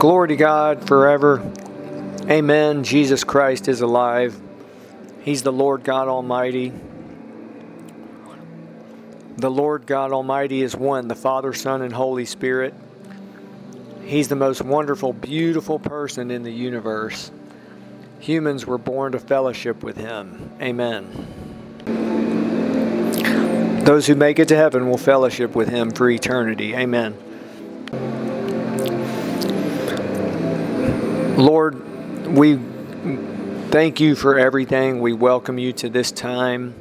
Glory to God forever. Amen. Jesus Christ is alive. He's the Lord God Almighty. The Lord God Almighty is one, the Father, Son, and Holy Spirit. He's the most wonderful, beautiful person in the universe. Humans were born to fellowship with Him. Amen. Those who make it to heaven will fellowship with Him for eternity. Amen. Lord, we thank you for everything. We welcome you to this time.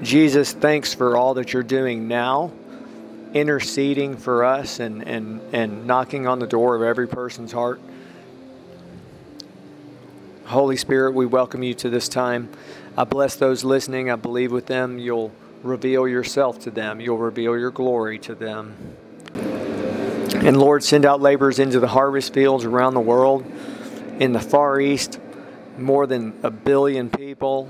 Jesus, thanks for all that you're doing now, interceding for us and, and, and knocking on the door of every person's heart. Holy Spirit, we welcome you to this time. I bless those listening. I believe with them you'll reveal yourself to them, you'll reveal your glory to them. And Lord, send out laborers into the harvest fields around the world. In the Far East, more than a billion people,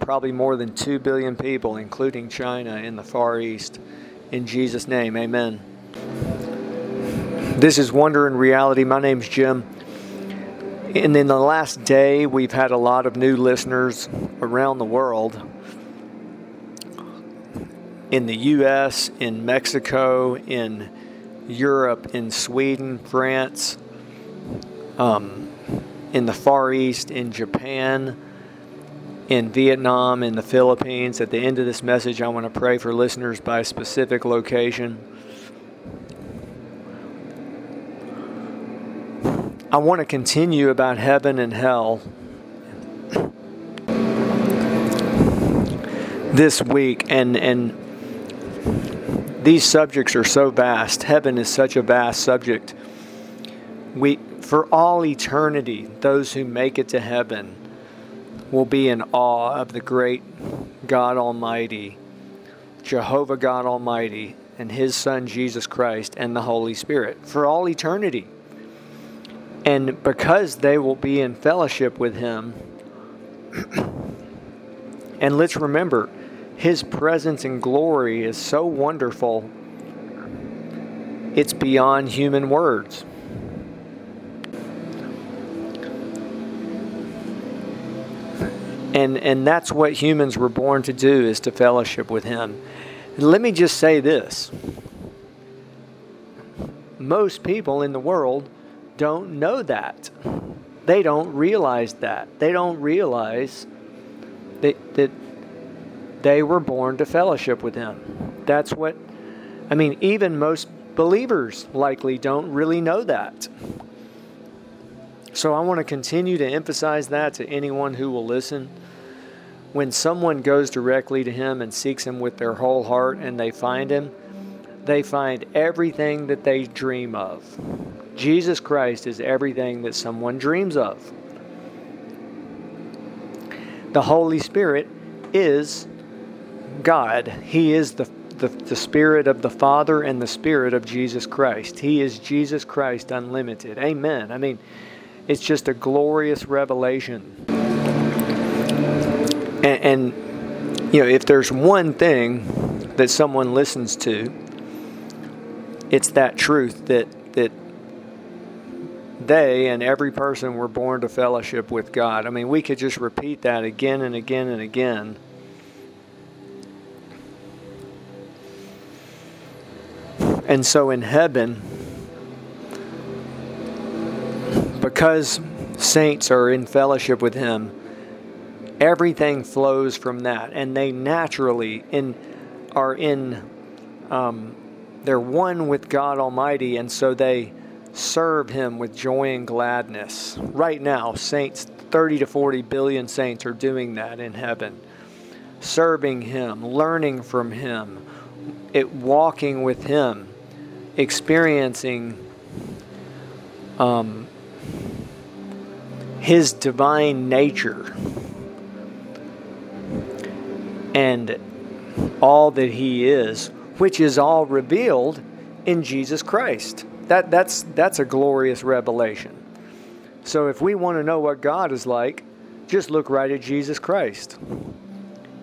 probably more than 2 billion people, including China in the Far East. In Jesus' name, amen. This is Wonder and Reality. My name's Jim. And in the last day, we've had a lot of new listeners around the world in the U.S., in Mexico, in Europe, in Sweden, France, um, in the Far East, in Japan, in Vietnam, in the Philippines. At the end of this message, I want to pray for listeners by specific location. I want to continue about heaven and hell this week and and these subjects are so vast. Heaven is such a vast subject. We, for all eternity, those who make it to heaven will be in awe of the great God Almighty, Jehovah God Almighty, and His Son Jesus Christ and the Holy Spirit for all eternity. And because they will be in fellowship with Him, and let's remember, his presence and glory is so wonderful, it's beyond human words. And, and that's what humans were born to do is to fellowship with him. let me just say this. Most people in the world don't know that. They don't realize that. They don't realize that, that they were born to fellowship with Him. That's what, I mean, even most believers likely don't really know that. So I want to continue to emphasize that to anyone who will listen. When someone goes directly to Him and seeks Him with their whole heart and they find Him, they find everything that they dream of. Jesus Christ is everything that someone dreams of. The Holy Spirit is God. He is the, the, the Spirit of the Father and the Spirit of Jesus Christ. He is Jesus Christ unlimited. Amen. I mean, it's just a glorious revelation. And, and, you know, if there's one thing that someone listens to, it's that truth that that they and every person were born to fellowship with God. I mean, we could just repeat that again and again and again And so in heaven, because saints are in fellowship with Him, everything flows from that, and they naturally in are in um, they're one with God Almighty, and so they serve Him with joy and gladness. Right now, saints, 30 to 40 billion saints are doing that in heaven, serving Him, learning from Him, it walking with Him experiencing um, his divine nature and all that he is, which is all revealed in Jesus Christ. That, that's, that's a glorious revelation. So if we want to know what God is like, just look right at Jesus Christ.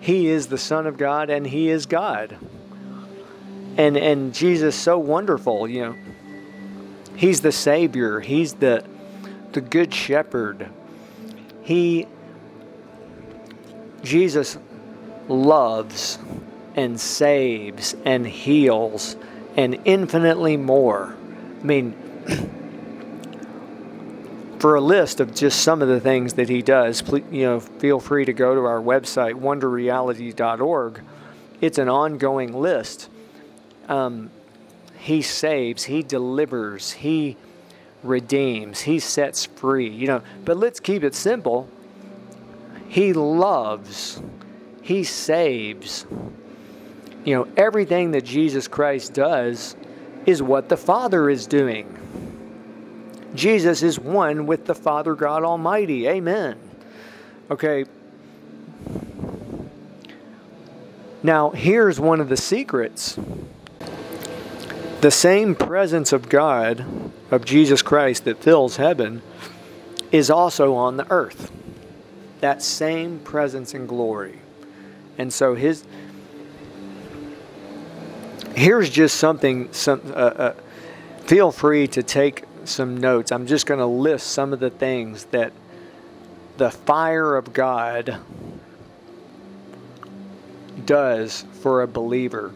He is the Son of God and He is God and and Jesus so wonderful, you know. He's the Savior. He's the, the Good Shepherd. He, Jesus loves and saves and heals and infinitely more. I mean, for a list of just some of the things that he does, please, you know, feel free to go to our website, wonderreality.org. It's an ongoing list. Um, he saves, he delivers, he redeems, he sets free. You know, but let's keep it simple. He loves, he saves. You know, everything that Jesus Christ does is what the Father is doing. Jesus is one with the Father God Almighty. Amen. Okay. Now, here's one of the secrets. The same presence of God, of Jesus Christ that fills heaven, is also on the earth. That same presence and glory. And so his here's just something some uh, uh, feel free to take some notes. I'm just going to list some of the things that the fire of God does for a believer.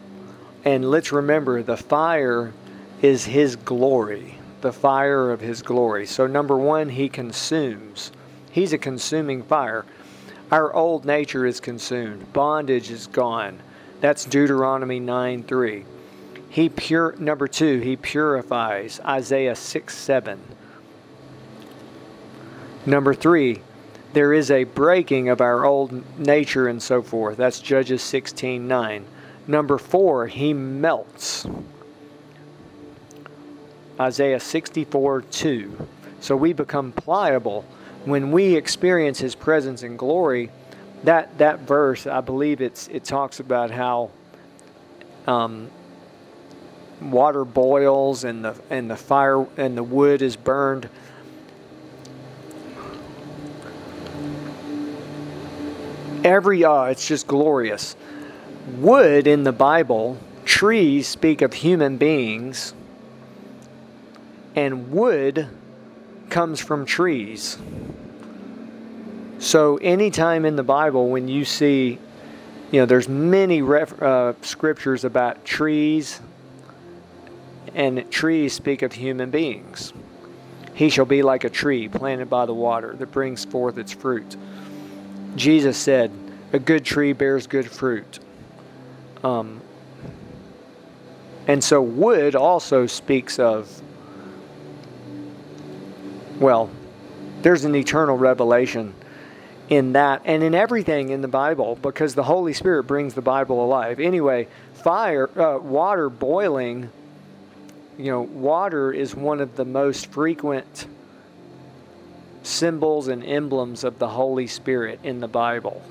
And let's remember the fire is His glory, the fire of His glory. So, number one, He consumes. He's a consuming fire. Our old nature is consumed, bondage is gone. That's Deuteronomy 9 3. He pure number two, he purifies. Isaiah 6 7. Number three, there is a breaking of our old nature and so forth. That's Judges 16 9. Number four, he melts. Isaiah 64 2. So we become pliable. When we experience his presence and glory, that, that verse, I believe it's, it talks about how um, water boils and the and the fire and the wood is burned. Every uh, it's just glorious. Wood in the Bible, trees speak of human beings, and wood comes from trees. So anytime in the Bible when you see, you know, there's many ref, uh, scriptures about trees and trees speak of human beings. He shall be like a tree planted by the water that brings forth its fruit. Jesus said, A good tree bears good fruit. Um, and so, wood also speaks of, well, there's an eternal revelation in that and in everything in the Bible because the Holy Spirit brings the Bible alive. Anyway, fire, uh, water boiling you know, water is one of the most frequent symbols and emblems of the Holy Spirit in the Bible.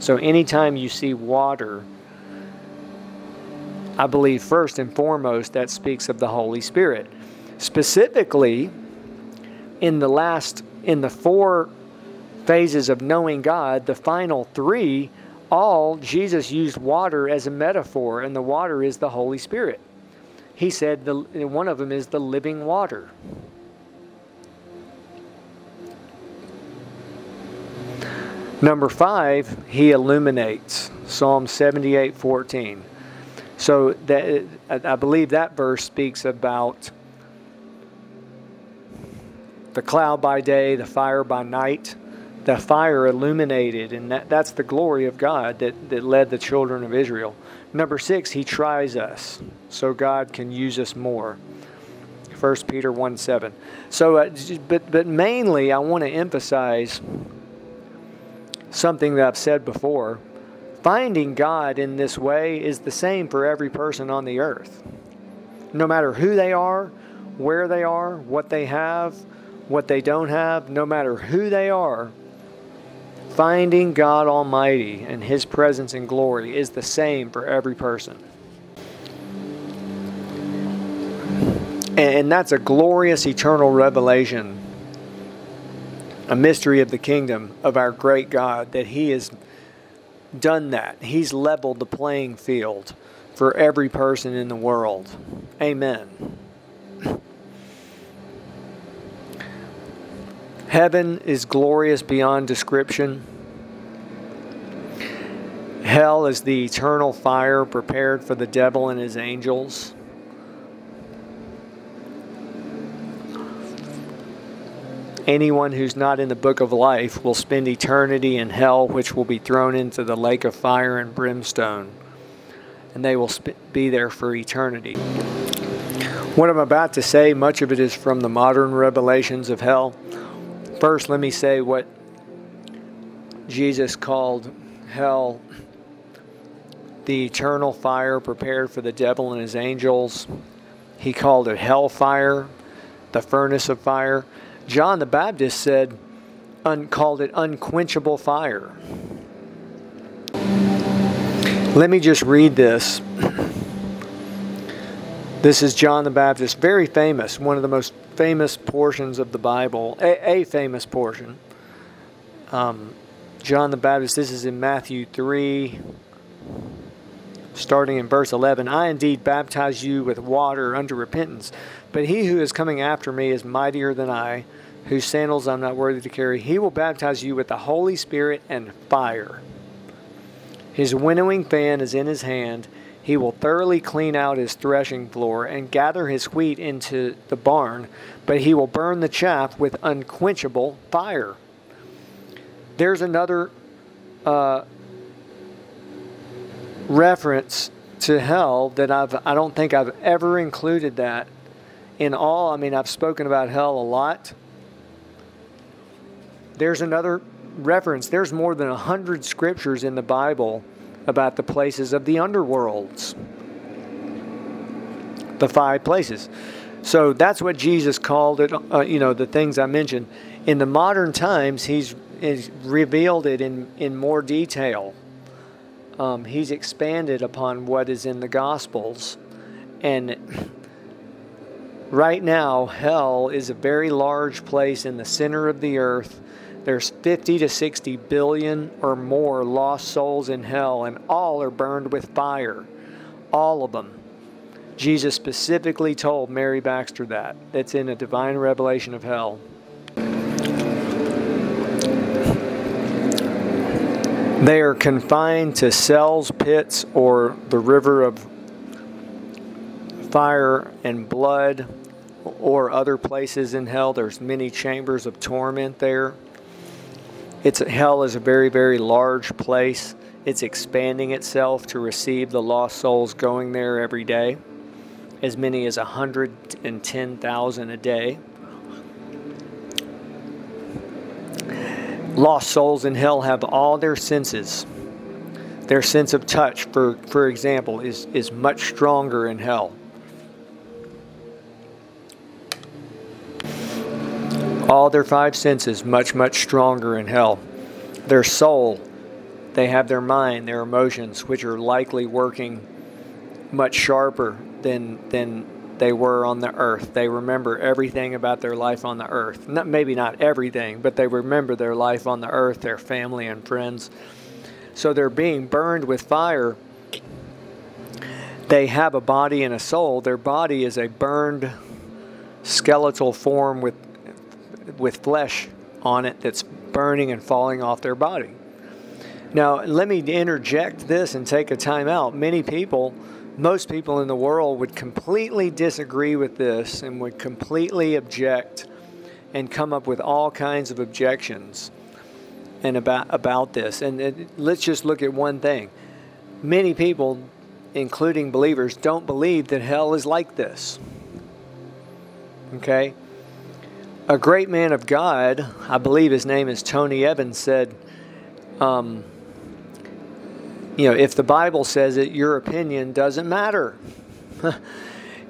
So anytime you see water, I believe first and foremost that speaks of the Holy Spirit. Specifically, in the last, in the four phases of knowing God, the final three, all Jesus used water as a metaphor, and the water is the Holy Spirit he said the, one of them is the living water. Number five, he illuminates. Psalm 78 14. So that I believe that verse speaks about the cloud by day, the fire by night. The fire illuminated, and that, that's the glory of God that, that led the children of Israel. Number six, he tries us so God can use us more. 1 Peter 1 7. So, uh, but, but mainly, I want to emphasize something that I've said before. Finding God in this way is the same for every person on the earth. No matter who they are, where they are, what they have, what they don't have, no matter who they are, finding God Almighty and His presence and glory is the same for every person. And that's a glorious eternal revelation, a mystery of the kingdom of our great God, that He has done that. He's leveled the playing field for every person in the world. Amen. Heaven is glorious beyond description. Hell is the eternal fire prepared for the devil and his angels. Anyone who's not in the book of life will spend eternity in hell, which will be thrown into the lake of fire and brimstone, and they will sp- be there for eternity. What I'm about to say, much of it is from the modern revelations of hell. First, let me say what Jesus called hell the eternal fire prepared for the devil and his angels. He called it hellfire, the furnace of fire. John the Baptist said, un, called it unquenchable fire. Let me just read this. This is John the Baptist, very famous, one of the most famous portions of the Bible, a, a famous portion. Um, John the Baptist, this is in Matthew 3, starting in verse 11. I indeed baptize you with water unto repentance, but he who is coming after me is mightier than I, whose sandals I'm not worthy to carry. He will baptize you with the Holy Spirit and fire. His winnowing fan is in his hand he will thoroughly clean out his threshing floor and gather his wheat into the barn, but he will burn the chaff with unquenchable fire. There's another uh, reference to hell that I've I don't think I've ever included that in all. I mean, I've spoken about hell a lot. There's another reference. There's more than a hundred scriptures in the Bible about the places of the underworlds. The five places. So that's what Jesus called it, uh, you know, the things I mentioned. In the modern times, he's, he's revealed it in, in more detail. Um, he's expanded upon what is in the Gospels. And right now, hell is a very large place in the center of the earth there's 50 to 60 billion or more lost souls in hell, and all are burned with fire. All of them. Jesus specifically told Mary Baxter that. That's in a divine revelation of hell. They are confined to cells, pits, or the river of fire and blood, or other places in hell. There's many chambers of torment there. It's hell is a very very large place. It's expanding itself to receive the lost souls going there every day, as many as 110,000 a day. Lost souls in hell have all their senses. Their sense of touch, for, for example, is, is much stronger in hell. all their five senses much, much stronger in hell. Their soul, they have their mind, their emotions, which are likely working much sharper than, than they were on the earth. They remember everything about their life on the earth. Not, maybe not everything, but they remember their life on the earth, their family and friends. So they're being burned with fire. They have a body and a soul. Their body is a burned skeletal form with with flesh on it that's burning and falling off their body. Now, let me interject this and take a time out. Many people, most people in the world, would completely disagree with this and would completely object and come up with all kinds of objections and about about this. And it, let's just look at one thing. Many people, including believers, don't believe that hell is like this. Okay? a great man of God, I believe his name is Tony Evans, said, um, you know, if the Bible says it, your opinion doesn't matter.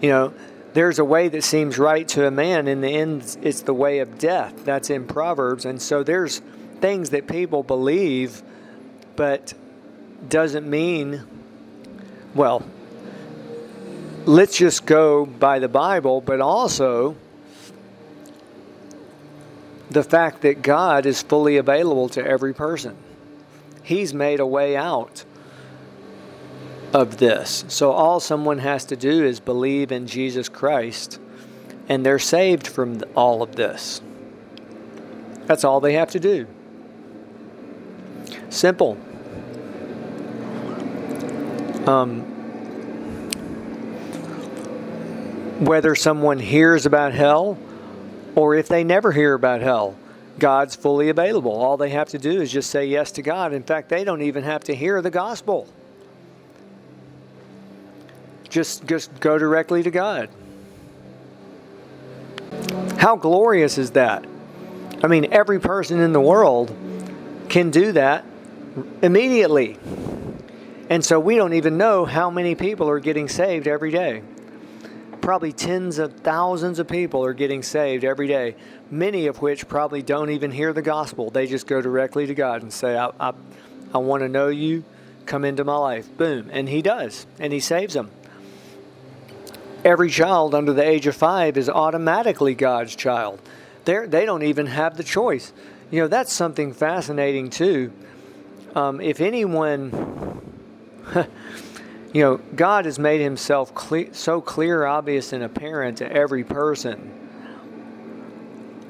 you know, there's a way that seems right to a man. In the end, it's the way of death. That's in Proverbs. And so there's things that people believe, but doesn't mean, well, let's just go by the Bible, but also the fact that God is fully available to every person. He's made a way out of this. So all someone has to do is believe in Jesus Christ, and they're saved from all of this. That's all they have to do. Simple. Um, whether someone hears about hell or if they never hear about hell, God's fully available. All they have to do is just say yes to God. In fact, they don't even have to hear the gospel. Just just go directly to God. How glorious is that? I mean, every person in the world can do that immediately. And so we don't even know how many people are getting saved every day. Probably tens of thousands of people are getting saved every day, many of which probably don't even hear the gospel. They just go directly to God and say, I, I, I want to know you, come into my life. Boom. And He does, and He saves them. Every child under the age of five is automatically God's child. They're, they don't even have the choice. You know, that's something fascinating, too. Um, if anyone you know, God has made himself so clear, obvious, and apparent to every person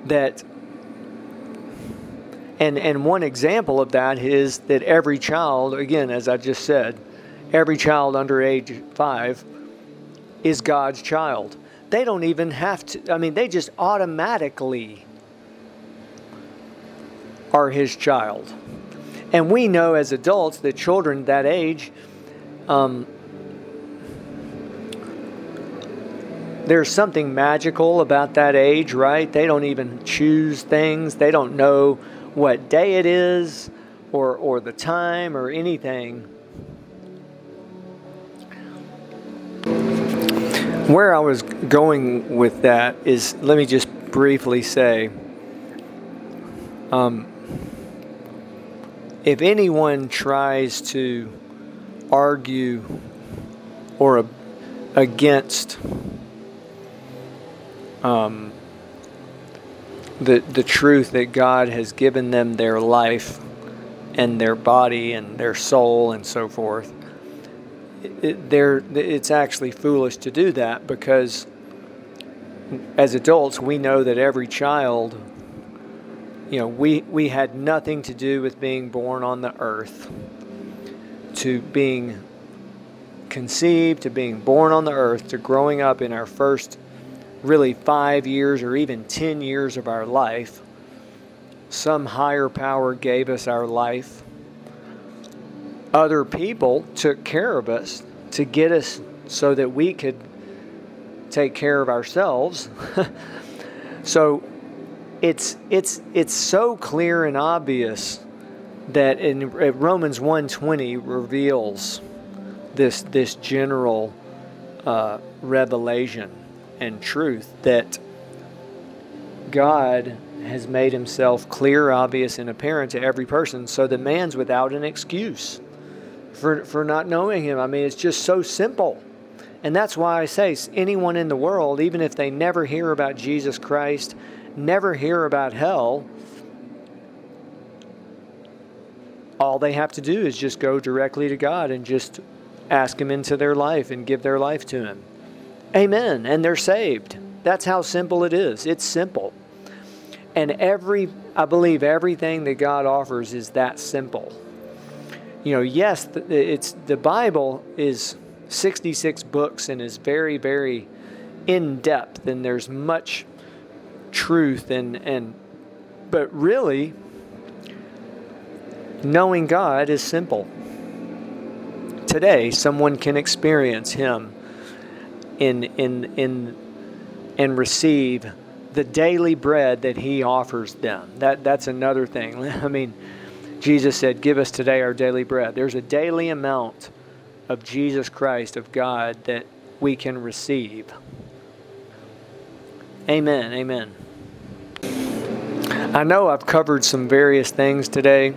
that and and one example of that is that every child, again, as I just said, every child under age five is God's child. They don't even have to, I mean, they just automatically are his child. And we know as adults that children that age um, there's something magical about that age, right? They don't even choose things. They don't know what day it is or, or the time or anything. Where I was going with that is let me just briefly say um, if anyone tries to argue or against um, the the truth that God has given them their life and their body and their soul and so forth. It, it's actually foolish to do that because as adults we know that every child you know we we had nothing to do with being born on the earth to being conceived, to being born on the earth, to growing up in our first really five years or even 10 years of our life, some higher power gave us our life. Other people took care of us to get us so that we could take care of ourselves. so it's it's it's so clear and obvious that in Romans 1:20 reveals this this general uh, revelation and truth that God has made himself clear, obvious, and apparent to every person, so that man's without an excuse for, for not knowing him. I mean, it's just so simple. And that's why I say anyone in the world, even if they never hear about Jesus Christ, never hear about hell, all they have to do is just go directly to God and just ask Him into their life and give their life to Him. Amen. And they're saved. That's how simple it is. It's simple. And every, I believe everything that God offers is that simple. You know, yes, it's the Bible is 66 books and is very, very in depth, and there's much truth and and but really knowing God is simple. Today, someone can experience Him in, in, in, and receive the daily bread that He offers them. That, that's another thing. I mean, Jesus said, Give us today our daily bread. There's a daily amount of Jesus Christ, of God, that we can receive. Amen. Amen. I know I've covered some various things today.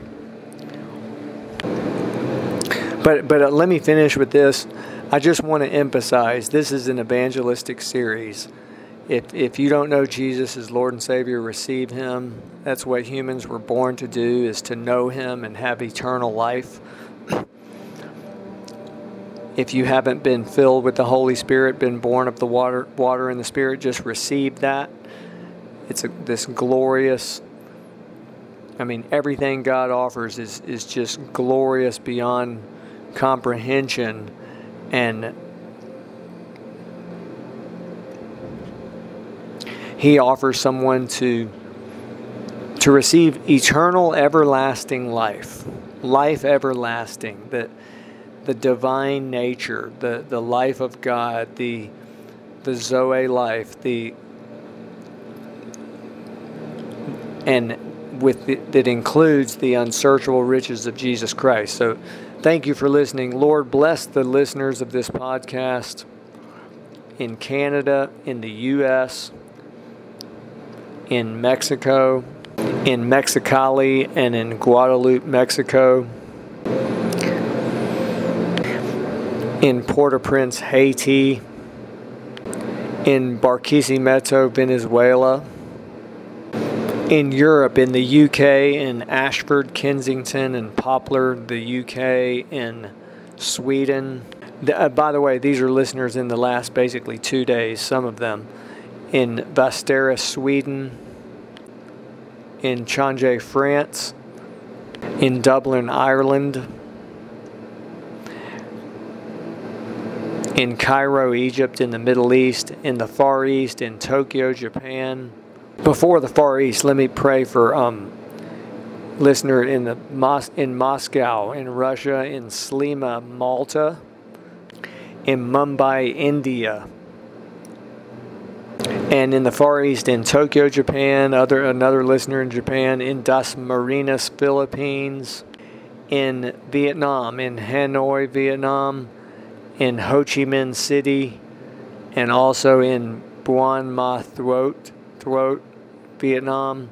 But but uh, let me finish with this. I just want to emphasize this is an evangelistic series. If if you don't know Jesus as Lord and Savior, receive him. That's what humans were born to do is to know him and have eternal life. If you haven't been filled with the Holy Spirit, been born of the water water and the Spirit, just receive that. It's a, this glorious I mean, everything God offers is, is just glorious beyond comprehension. And He offers someone to, to receive eternal, everlasting life, life everlasting, that the divine nature, the, the life of God, the, the Zoe life, the and with the, that includes the unsearchable riches of Jesus Christ. So thank you for listening. Lord, bless the listeners of this podcast in Canada, in the U.S., in Mexico, in Mexicali, and in Guadalupe, Mexico, in Port au Prince, Haiti, in Barquisimeto, Venezuela in Europe, in the UK, in Ashford, Kensington, and Poplar, the UK, in Sweden. The, uh, by the way, these are listeners in the last basically two days, some of them. In Västerås, Sweden, in Change, France, in Dublin, Ireland, in Cairo, Egypt, in the Middle East, in the Far East, in Tokyo, Japan. Before the Far East, let me pray for um, listener in the Mos- in Moscow, in Russia, in Sliema, Malta, in Mumbai, India, and in the Far East, in Tokyo, Japan. Other another listener in Japan, in Dasmariñas, Philippines, in Vietnam, in Hanoi, Vietnam, in Ho Chi Minh City, and also in Buon Ma Thuot, Throat, Vietnam,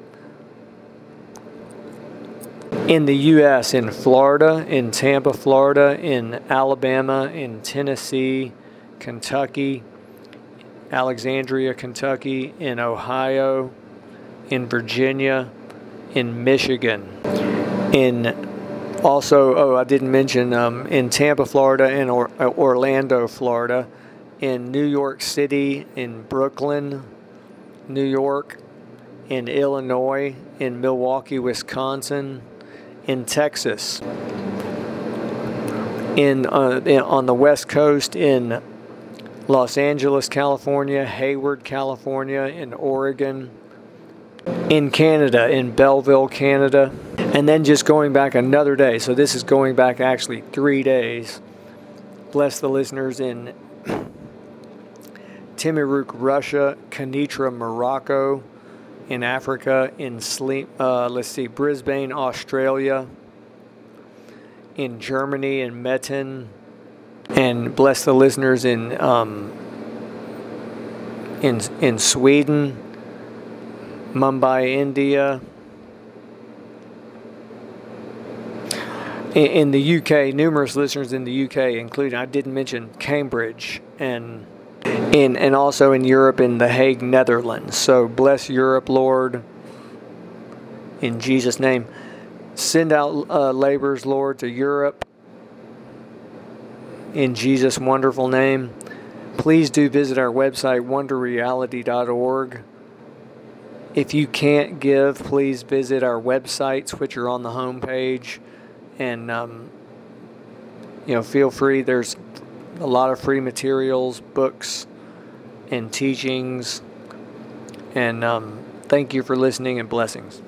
in the U.S., in Florida, in Tampa, Florida, in Alabama, in Tennessee, Kentucky, Alexandria, Kentucky, in Ohio, in Virginia, in Michigan, in also, oh, I didn't mention um, in Tampa, Florida, in or- Orlando, Florida, in New York City, in Brooklyn, New York, in Illinois, in Milwaukee, Wisconsin, in Texas, in, uh, in, on the West Coast in Los Angeles, California, Hayward, California, in Oregon, in Canada, in Belleville, Canada, and then just going back another day. So this is going back actually three days. Bless the listeners in Timiruk, Russia, Kenitra, Morocco, in Africa, in sleep, uh, let's see, Brisbane, Australia, in Germany, in Metten, and bless the listeners in um, in in Sweden, Mumbai, India. In, in the UK, numerous listeners in the UK, including I didn't mention Cambridge and in and also in Europe in The Hague, Netherlands. So bless Europe, Lord, in Jesus' name. Send out uh, laborers, Lord, to Europe in Jesus' wonderful name. Please do visit our website, wonderreality.org. If you can't give, please visit our websites, which are on the homepage, and um, you know, feel free. There's a lot of free materials, books, and teachings. And um, thank you for listening and blessings.